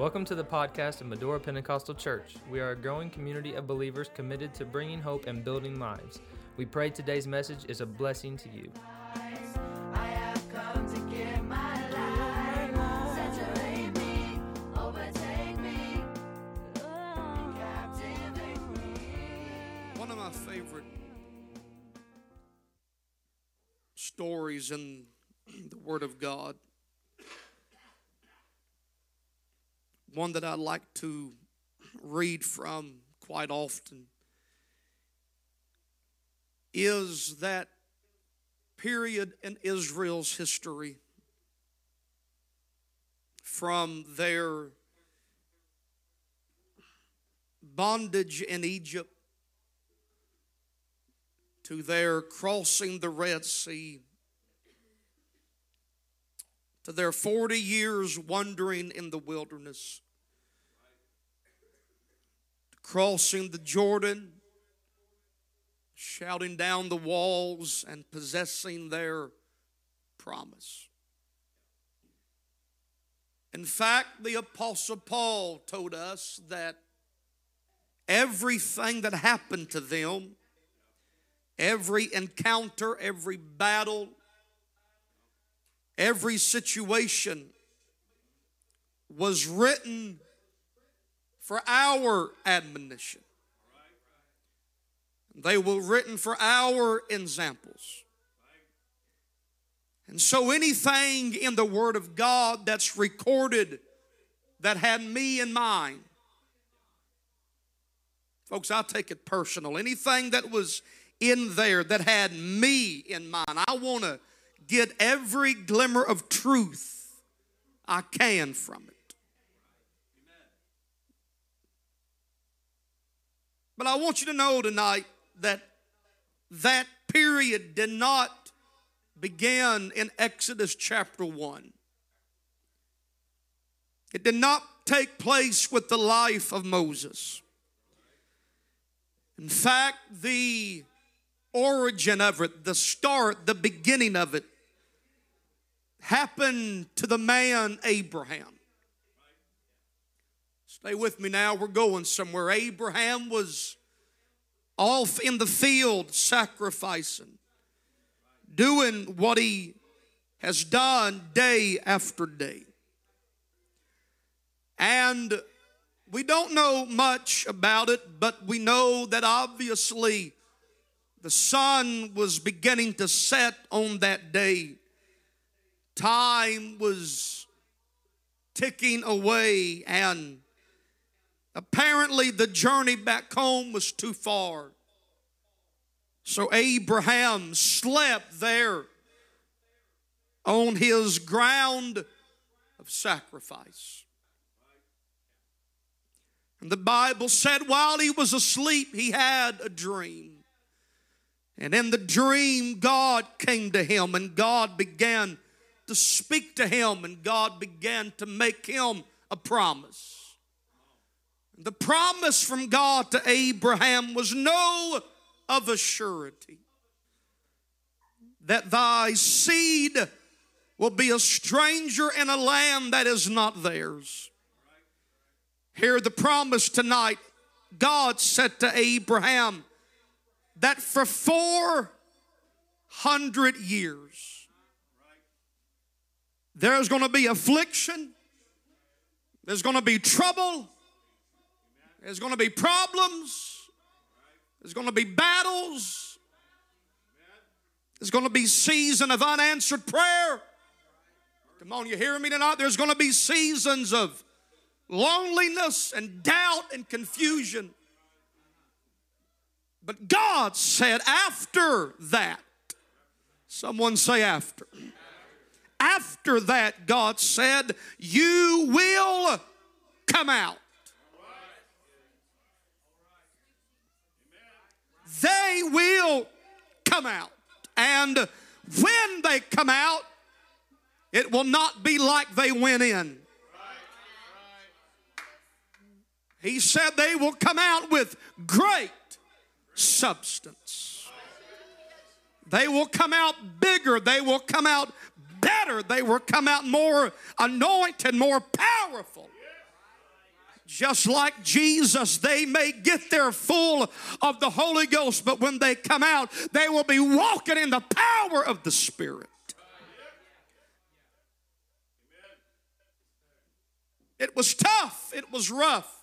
Welcome to the podcast of Medora Pentecostal Church. We are a growing community of believers committed to bringing hope and building lives. We pray today's message is a blessing to you. One of my favorite stories in the Word of God, one that I like to read from quite often, is that period in Israel's history from their bondage in Egypt to their crossing the Red Sea, to their 40 years wandering in the wilderness, crossing the Jordan, shouting down the walls, and possessing their promise. In fact, the Apostle Paul told us that everything that happened to them every encounter, every battle, every situation was written for our admonition. They were written for our examples. And so anything in the Word of God that's recorded that had me in mind, folks, I'll take it personal. Anything that was in there that had me in mind. I want to get every glimmer of truth I can from it. But I want you to know tonight that that period did not begin in Exodus chapter 1. It did not take place with the life of Moses. In fact, the origin of it, the start, the beginning of it, happened to the man Abraham. Stay with me now, we're going somewhere. Abraham was off in the field sacrificing, doing what he has done day after day. And we don't know much about it, but we know that obviously the sun was beginning to set on that day. Time was ticking away, and apparently the journey back home was too far. So Abraham slept there on his ground of sacrifice. And the Bible said while he was asleep, he had a dream. And in the dream, God came to him and God began to speak to him and God began to make him a promise. The promise from God to Abraham was know of a surety that thy seed will be a stranger in a land that is not theirs. Hear the promise tonight. God said to Abraham, that for 400 years there's going to be affliction, there's going to be trouble, there's going to be problems, there's going to be battles, there's going to be season of unanswered prayer. Come on, you hearing me tonight? There's going to be seasons of loneliness and doubt and confusion. But God said, after that, someone say after. After that, God said, You will come out. They will come out. And when they come out, it will not be like they went in. He said they will come out with great substance. They will come out bigger. They will come out better. They will come out more anointed, more powerful. just like Jesus, they may get there full of the Holy Ghost, but when they come out, they will be walking in the power of the Spirit. It was tough, it was rough.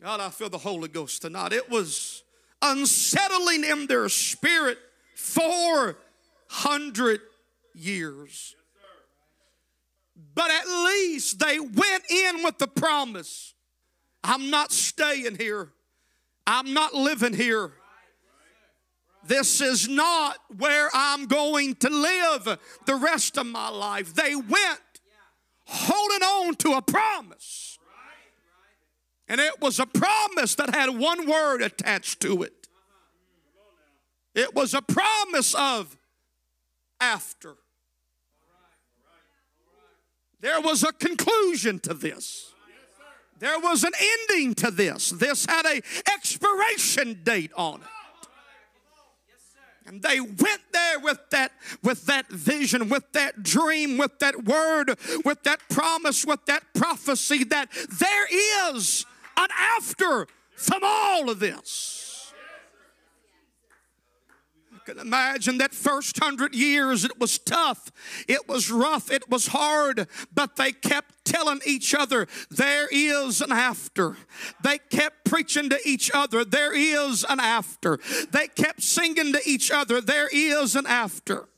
God, I feel the Holy Ghost tonight. It was unsettling in their spirit 400 years. But at least they went in with the promise I'm not staying here, I'm not living here. This is not where I'm going to live the rest of my life. They went holding on to a promise. And it was a promise that had one word attached to it. It was a promise of after. There was a conclusion to this. There was an ending to this. This had a expiration date on it. And they went there with that, with that vision, with that dream, with that word, with that promise, with that prophecy that there is an after from all of this. Can imagine that first hundred years it was tough, it was rough, it was hard, but they kept telling each other, There is an after. They kept preaching to each other, There is an after. They kept singing to each other, There is an after.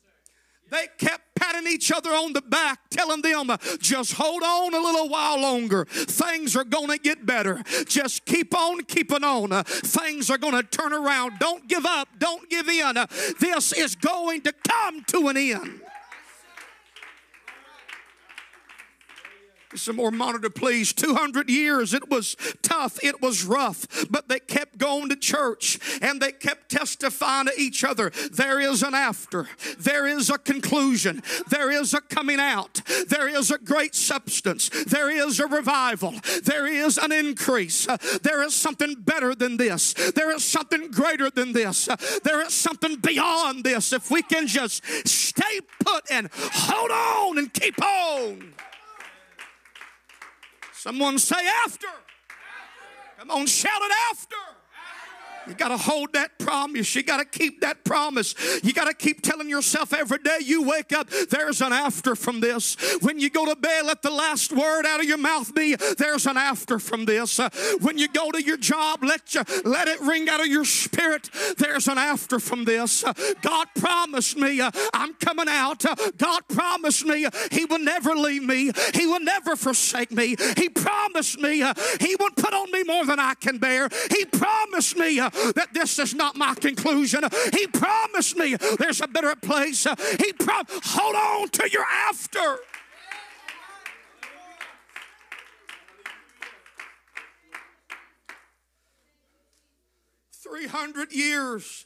They kept patting each other on the back, telling them, just hold on a little while longer. Things are going to get better. Just keep on keeping on. Things are going to turn around. Don't give up. Don't give in. This is going to come to an end. Some more monitor, please. 200 years. It was tough. It was rough. But they kept going to church and they kept testifying to each other. There is an after. There is a conclusion. There is a coming out. There is a great substance. There is a revival. There is an increase. There is something better than this. There is something greater than this. There is something beyond this. If we can just stay put and hold on and keep on. Someone say after. Come on, shout it after. You got to hold that promise. You got to keep that promise. You got to keep telling yourself every day you wake up, there's an after from this. When you go to bed, let the last word out of your mouth be, there's an after from this. Uh, when you go to your job, let you let it ring out of your spirit, there's an after from this. Uh, God promised me uh, I'm coming out. Uh, God promised me uh, He will never leave me. He will never forsake me. He promised me uh, He won't put on me more than I can bear. He promised me that this is not my conclusion. He promised me there's a better place. He prom- hold on to your after. Three hundred years,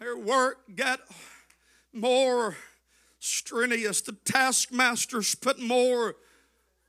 their work got more strenuous. The taskmasters put more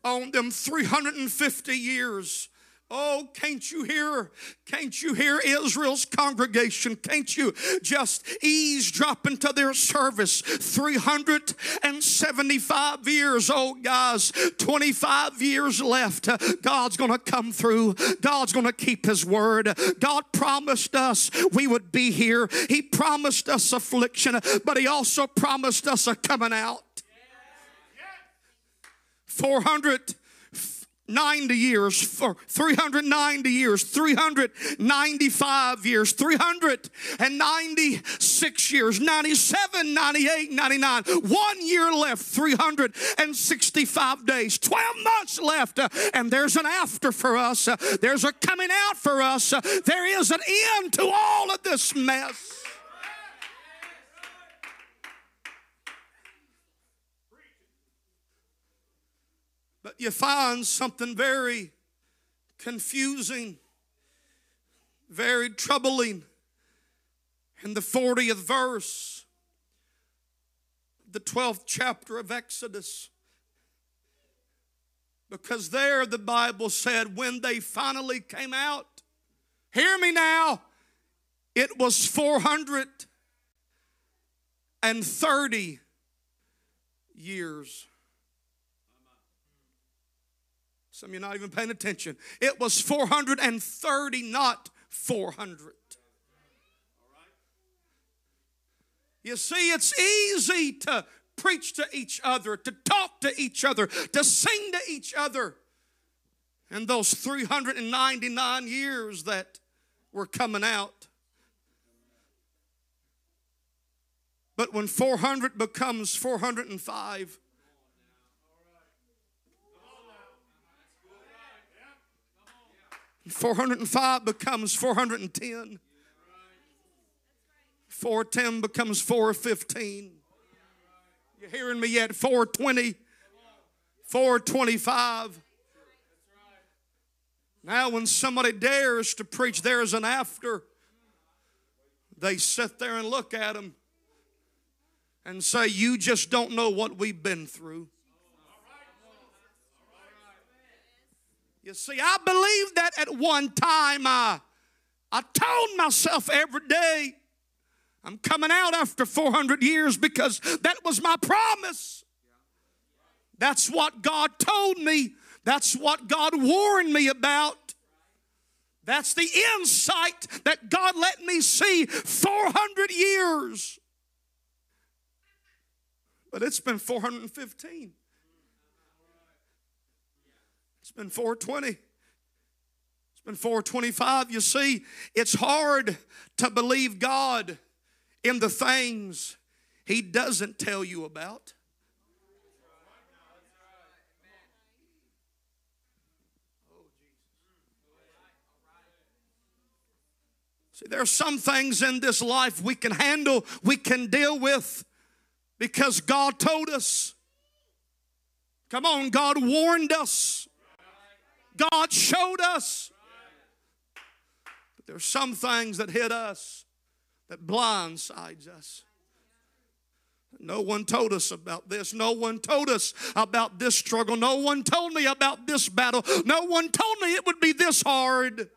on them 350 years. Oh, can't you hear? Can't you hear Israel's congregation? Can't you just eavesdrop into their service? 375 years old, guys, 25 years left. God's gonna come through. God's gonna keep his word. God promised us we would be here. He promised us affliction, but he also promised us a coming out. 490 years, for 390 years, 395 years, 396 years, 97, 98, 99. One year left, 365 days, 12 months left, uh, and there's an after for us. Uh, there's a coming out for us. Uh, there is an end to all of this mess. But you find something very confusing, very troubling in the 40th verse, the 12th chapter of Exodus. Because there the Bible said when they finally came out, hear me now, it was 430 years. Some of you not even paying attention. It was 430, not 400. You see, it's easy to preach to each other, to talk to each other, to sing to each other. And those 399 years that were coming out. But when 400 becomes 405, Four hundred and five becomes four hundred and ten. Four ten becomes four fifteen. You hearing me yet? Four twenty. Four twenty-five. Now, when somebody dares to preach there's an after, they sit there and look at them and say, You just don't know what we've been through. You see, I believe that at one time uh, I, I told myself every day, I'm coming out after 400 years because that was my promise. That's what God told me. That's what God warned me about. That's the insight that God let me see 400 years. But it's been 415. It's been 420. It's been 425. You see, it's hard to believe God in the things He doesn't tell you about. See, there are some things in this life we can handle, we can deal with because God told us. Come on, God warned us. God showed us. But there are some things that hit us that blindsides us. No one told us about this. No one told us about this struggle. No one told me about this battle. No one told me it would be this hard.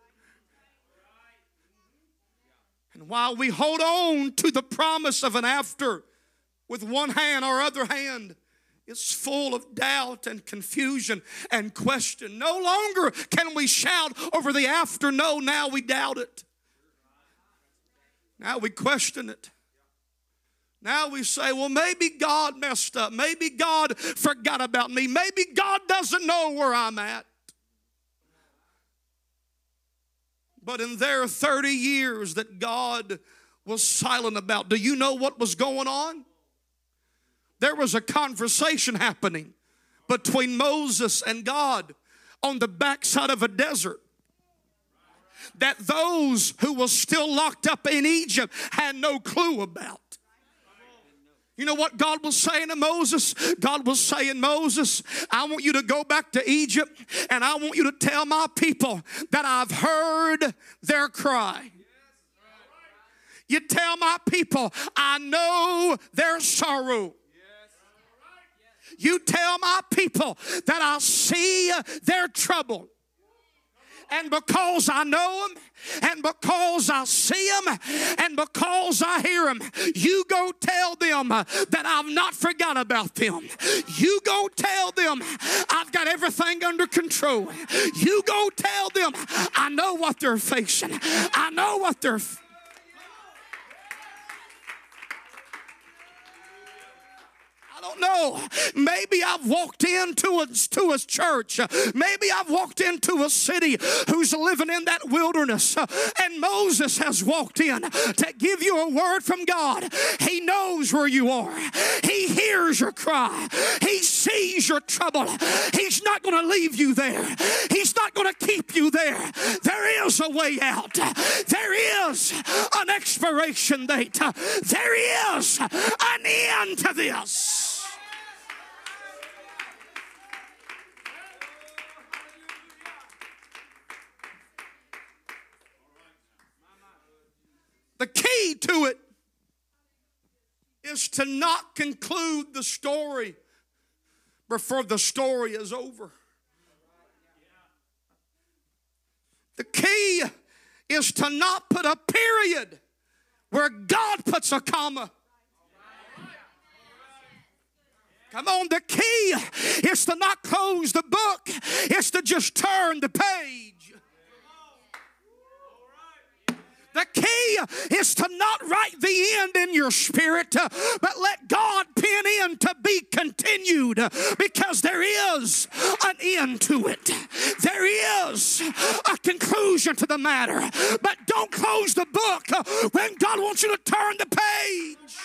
And while we hold on to the promise of an after with one hand or other hand, it's full of doubt and confusion and question. No longer can we shout over the after. No, now we doubt it. Now we question it. Now we say, well, maybe God messed up. Maybe God forgot about me. Maybe God doesn't know where I'm at. But in their 30 years that God was silent about, do you know what was going on? There was a conversation happening between Moses and God on the backside of a desert that those who were still locked up in Egypt had no clue about. You know what God was saying to Moses? God was saying, Moses, I want you to go back to Egypt and I want you to tell my people that I've heard their cry. You tell my people, I know their sorrow. You tell my people that I see their trouble. And because I know them, and because I see them, and because I hear them, you go tell them that I've not forgot about them. You go tell them I've got everything under control. You go tell them I know what they're facing. I know what they're don't know. Maybe I've walked into a, to a church. Maybe I've walked into a city who's living in that wilderness. And Moses has walked in to give you a word from God. He knows where you are, He hears your cry, He sees your trouble. He's not going to leave you there, He's not going to keep you there. There is a way out, there is an expiration date, there is an end to this. The key to it is to not conclude the story before the story is over. The key is to not put a period where God puts a comma. Come on, the key is to not close the book, it's to just turn the page. The key is to not write the end in your spirit, uh, but let God pin in to be continued uh, because there is an end to it. There is a conclusion to the matter, but don't close the book uh, when God wants you to turn the page.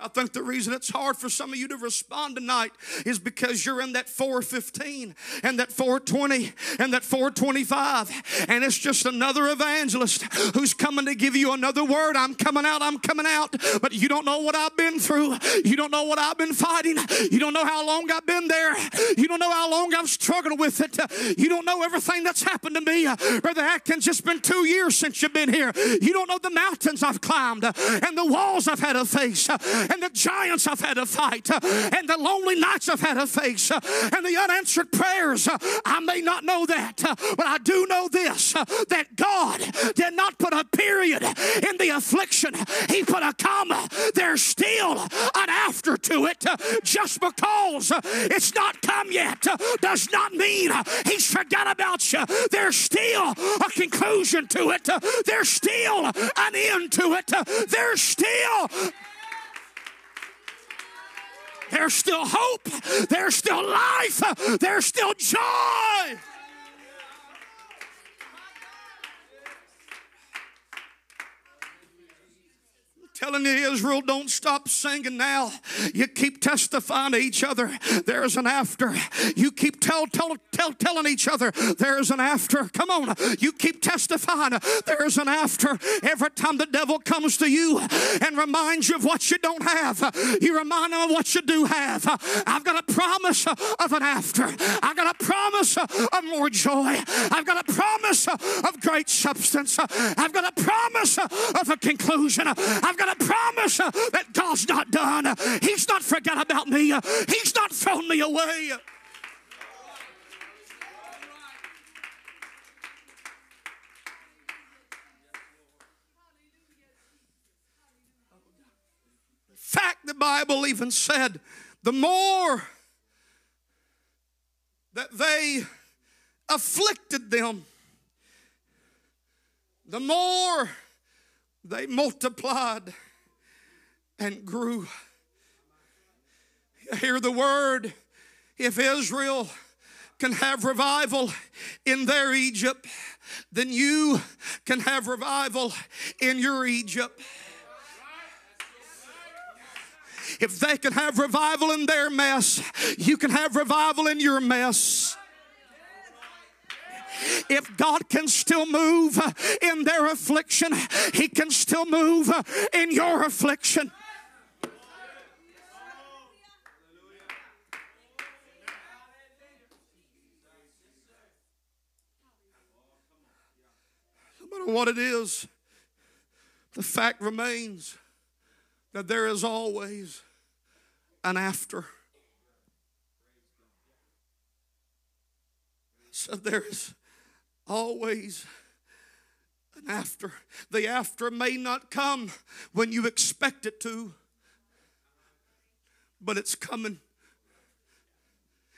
I think the reason it's hard for some of you to respond tonight is because you're in that 415 and that 420 and that 425. And it's just another evangelist who's coming to give you another word. I'm coming out, I'm coming out. But you don't know what I've been through. You don't know what I've been fighting. You don't know how long I've been there. You don't know how long I've struggled with it. You don't know everything that's happened to me. Brother Atkins, it's been two years since you've been here. You don't know the mountains I've climbed and the walls I've had to face and the giants I've had to fight, and the lonely nights I've had to face, and the unanswered prayers. I may not know that, but I do know this that God did not put a period in the affliction, He put a comma. There's still an after to it. Just because it's not come yet does not mean He's forgot about you. There's still a conclusion to it, there's still an end to it, there's still there's still hope. There's still life. There's still joy. Telling you, Israel, don't stop singing now. You keep testifying to each other. There's an after. You keep tell, tell, tell, telling each other there's an after. Come on. You keep testifying there's an after. Every time the devil comes to you and reminds you of what you don't have, you remind him of what you do have. I've got a promise of an after. I've got a promise of more joy. I've got a promise of great substance. I've got a promise of a conclusion. I've got a promise uh, that God's not done. He's not forgot about me. He's not thrown me away. Fact, the Bible even said the more that they afflicted them, the more they multiplied and grew. Hear the word. If Israel can have revival in their Egypt, then you can have revival in your Egypt. If they can have revival in their mess, you can have revival in your mess if God can still move in their affliction, He can still move in your affliction. No matter what it is, the fact remains that there is always an after. So there is always an after. The after may not come when you expect it to, but it's coming.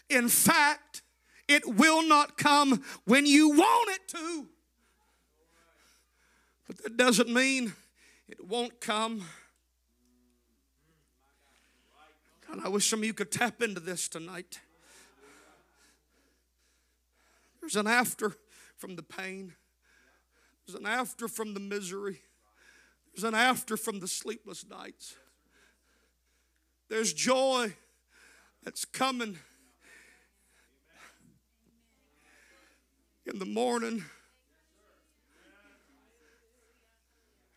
In fact, it will not come when you want it to. But that doesn't mean it won't come. God, I wish some of you could tap into this tonight. There's an after from the pain. There's an after from the misery. There's an after from the sleepless nights. There's joy that's coming in the morning.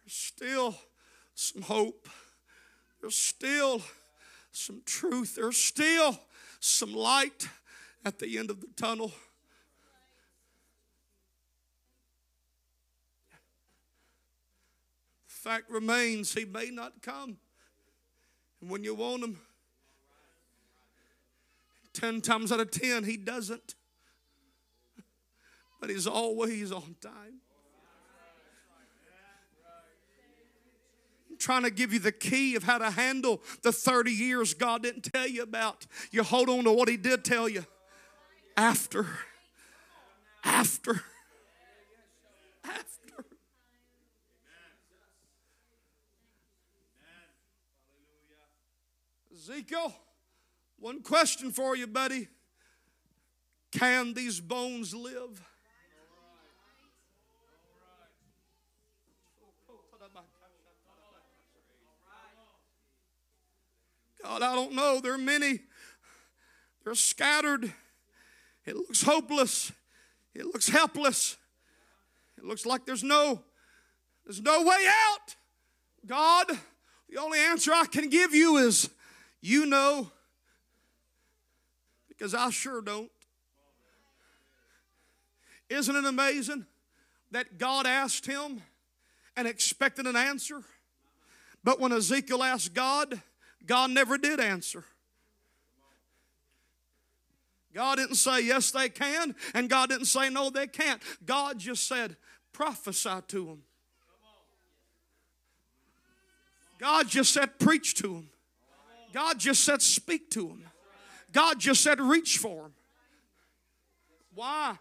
There's still some hope. There's still some truth. There's still some light at the end of the tunnel. Fact remains, he may not come. And when you want him, 10 times out of 10, he doesn't. But he's always on time. trying to give you the key of how to handle the 30 years God didn't tell you about. You hold on to what He did tell you after. After. After. Ezekiel, one question for you, buddy. Can these bones live? God, I don't know. There are many. They're scattered. It looks hopeless. It looks helpless. It looks like there's no there's no way out. God, the only answer I can give you is you know because I sure don't. Isn't it amazing that God asked him and expected an answer? But when Ezekiel asked God, God never did answer. God didn't say, yes, they can, and God didn't say, no, they can't. God just said, prophesy to them. God just said, preach to them. God just said, speak to them. God just said, reach for them. Why?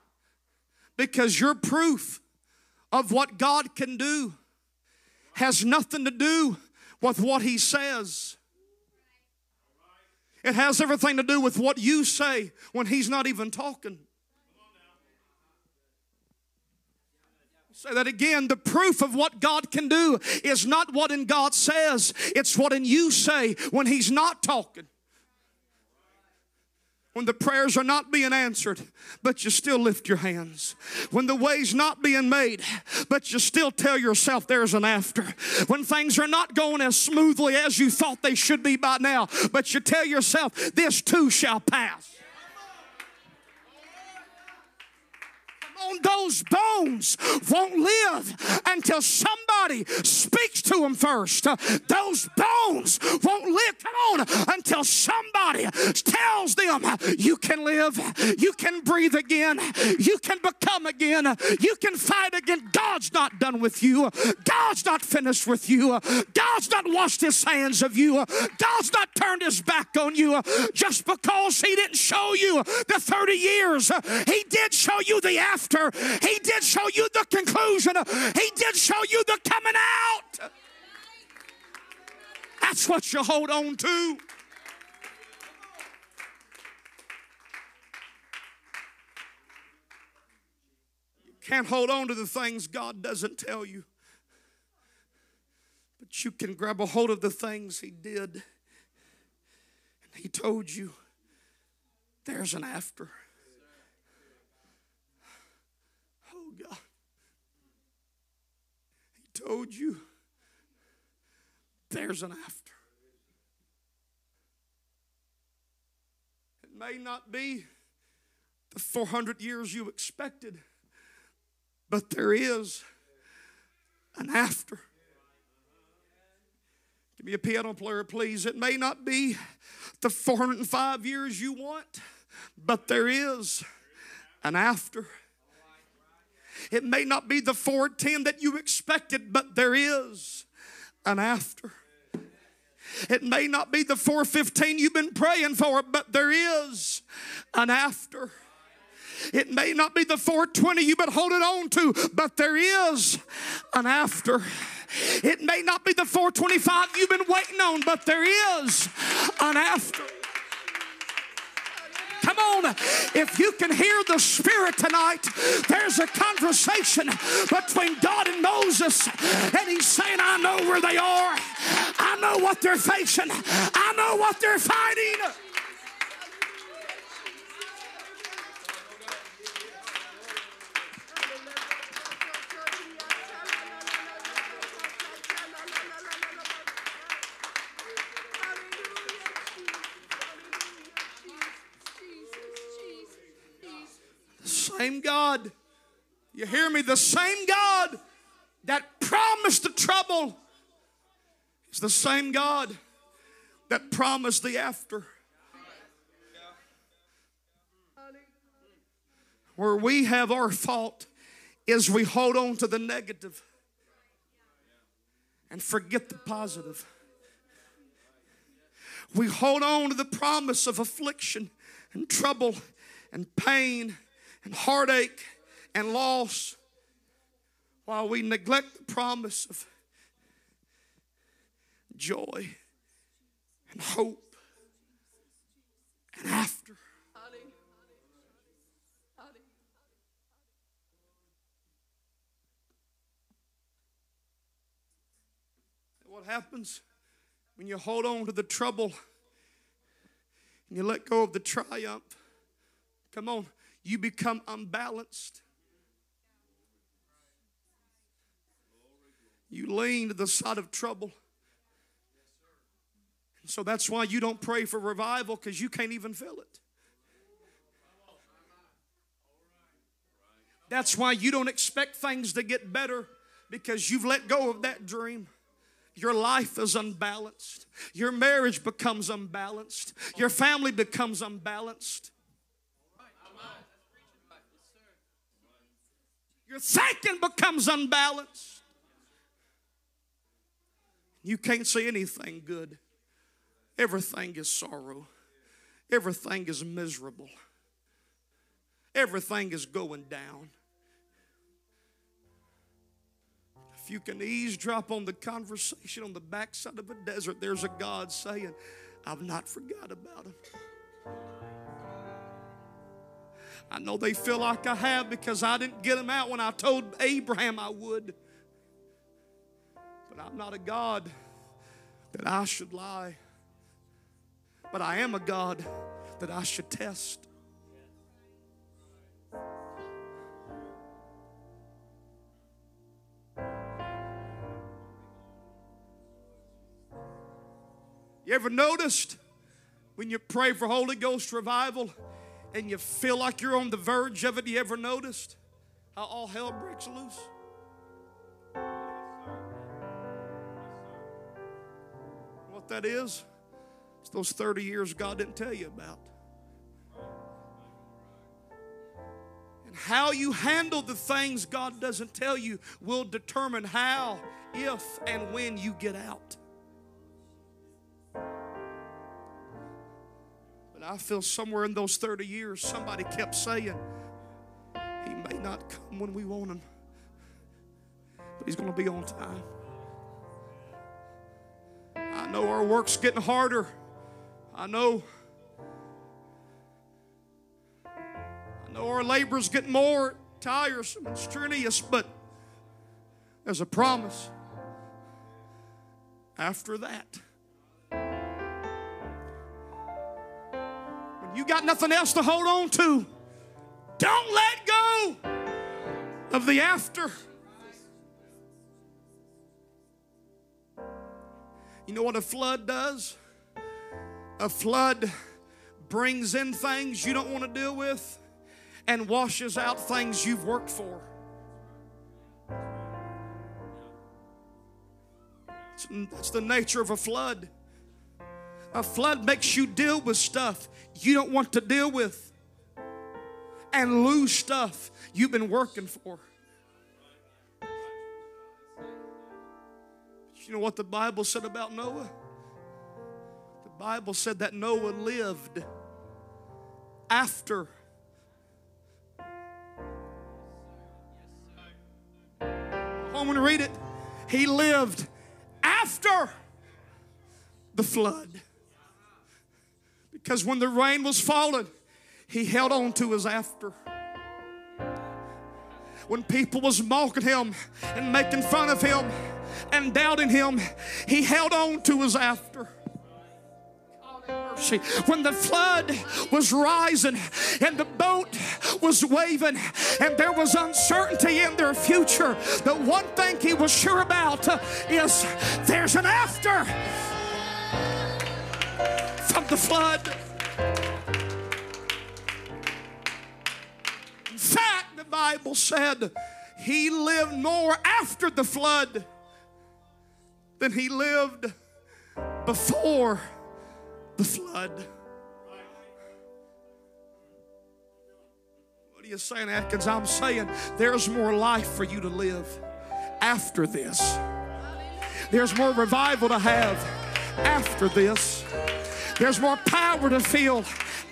Because your proof of what God can do has nothing to do with what He says. It has everything to do with what you say when He's not even talking. Say that again. The proof of what God can do is not what in God says, it's what in you say when He's not talking. When the prayers are not being answered, but you still lift your hands. When the way's not being made, but you still tell yourself there's an after. When things are not going as smoothly as you thought they should be by now, but you tell yourself this too shall pass. On those bones won't live until somebody speaks to them first. Those bones won't live, on, until somebody tells them you can live, you can breathe again, you can become again, you can fight again. God's not done with you, God's not finished with you, God's not washed his hands of you, God's not turned his back on you just because he didn't show you the 30 years. He did show you the after. He did show you the conclusion. He did show you the coming out. That's what you hold on to. You can't hold on to the things God doesn't tell you. But you can grab a hold of the things He did. And He told you there's an after. Oh God. He told you there's an after. It may not be the 400 years you expected, but there is an after. Give me a piano player, please. It may not be the 405 years you want, but there is an after. It may not be the 410 that you expected, but there is an after. It may not be the 415 you've been praying for, but there is an after. It may not be the 420 you've been holding on to, but there is an after. It may not be the 425 you've been waiting on, but there is an after. Come on, if you can hear the Spirit tonight, there's a conversation between God and Moses, and He's saying, I know where they are, I know what they're facing, I know what they're fighting. Same God, you hear me? The same God that promised the trouble is the same God that promised the after. Where we have our fault is we hold on to the negative and forget the positive. We hold on to the promise of affliction and trouble and pain and heartache and loss while we neglect the promise of joy and hope and after. What happens when you hold on to the trouble and you let go of the triumph? Come on, you become unbalanced. You lean to the side of trouble. So that's why you don't pray for revival because you can't even feel it. That's why you don't expect things to get better because you've let go of that dream. Your life is unbalanced. Your marriage becomes unbalanced. Your family becomes unbalanced. Your thinking becomes unbalanced. You can't see anything good. Everything is sorrow. Everything is miserable. Everything is going down. If you can eavesdrop on the conversation on the backside of a desert, there's a God saying, I've not forgot about him. I know they feel like I have because I didn't get them out when I told Abraham I would. But I'm not a God that I should lie. But I am a God that I should test. You ever noticed when you pray for Holy Ghost revival and you feel like you're on the verge of it? You ever noticed how all hell breaks loose? What that is? It's those 30 years God didn't tell you about. And how you handle the things God doesn't tell you will determine how, if, and when you get out. I feel somewhere in those 30 years, somebody kept saying, He may not come when we want Him, but He's going to be on time. I know our work's getting harder. I know. I know our labor's getting more tiresome and strenuous, but there's a promise. After that, you got nothing else to hold on to, don't let go of the after. You know what a flood does? A flood brings in things you don't want to deal with and washes out things you've worked for. That's the nature of a flood. A flood makes you deal with stuff you don't want to deal with and lose stuff you've been working for. You know what the Bible said about Noah? The Bible said that Noah lived after. Home and read it. He lived after the flood. Because when the rain was falling, he held on to his after when people was mocking him and making fun of him and doubting him, he held on to his after. When the flood was rising and the boat was waving and there was uncertainty in their future, the one thing he was sure about is there's an after from the flood. In fact, the Bible said he lived more after the flood than he lived before the flood. What are you saying, Atkins? I'm saying there's more life for you to live after this. There's more revival to have after this. There's more power to feel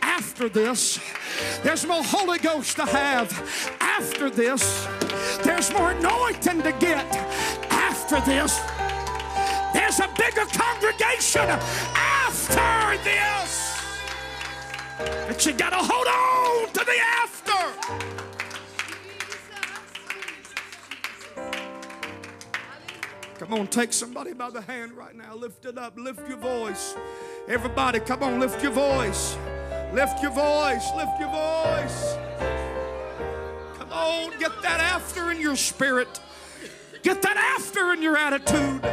after this. There's more Holy Ghost to have after this. There's more anointing to get after this. There's a bigger congregation after this. But you gotta hold on to the after. Come on, take somebody by the hand right now. Lift it up. Lift your voice. Everybody, come on, lift your voice. Lift your voice. Lift your voice. Come on, get that after in your spirit. Get that after in your attitude.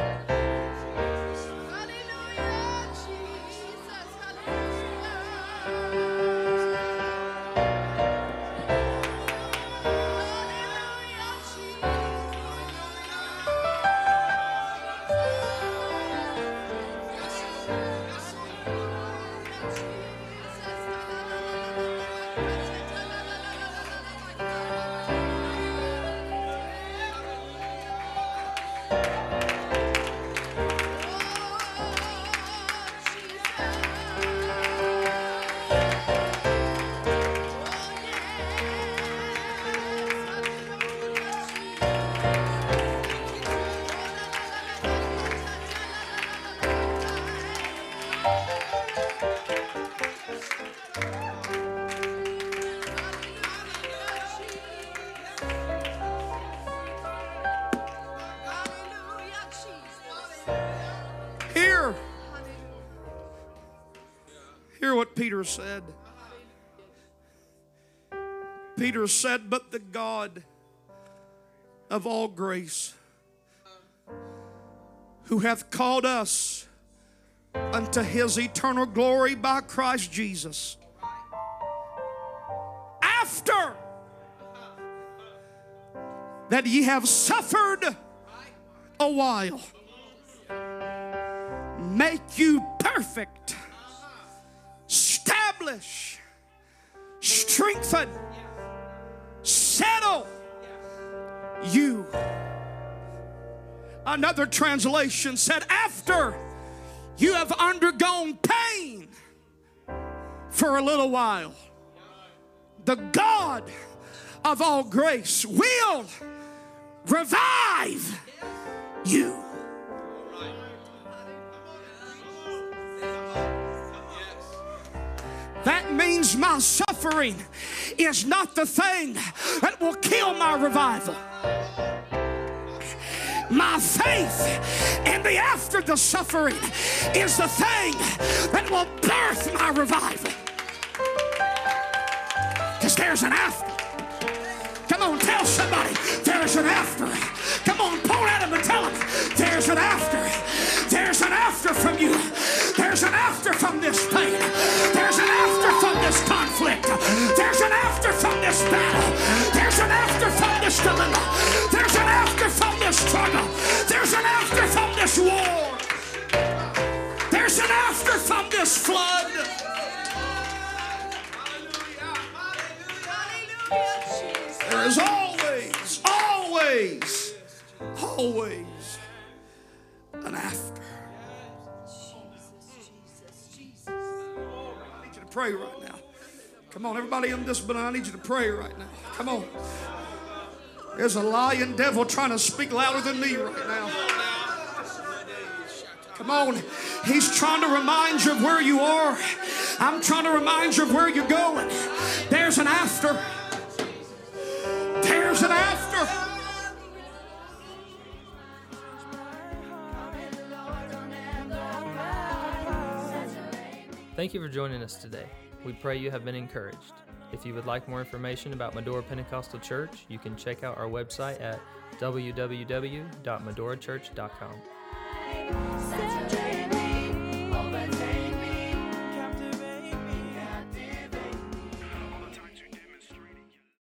Said. Peter said, But the God of all grace, who hath called us unto his eternal glory by Christ Jesus, after that ye have suffered a while make you perfect, strengthen, settle you. Another translation said, after you have undergone pain for a little while, the God of all grace will revive you. That means my suffering is not the thing that will kill my revival. My faith in the after the suffering is the thing that will birth my revival. Because there's an after. Come on, tell somebody there's an after. Come on, point at them and tell them there's an after. After from you. There's an after from this pain. There's an after from this conflict. There's an after from this battle. There's an after from this dilemma. There's an after from this struggle. There's an after from this war. There's an after from this flood. There is always, always, always pray right now. Come on, everybody in this building, I need you to pray right now. Come on. There's a lying devil trying to speak louder than me right now. Come on. He's trying to remind you of where you are. I'm trying to remind you of where you're going. There's an after. There's an after. Thank you for joining us today. We pray you have been encouraged. If you would like more information about Medora Pentecostal Church, you can check out our website at www.medorachurch.com.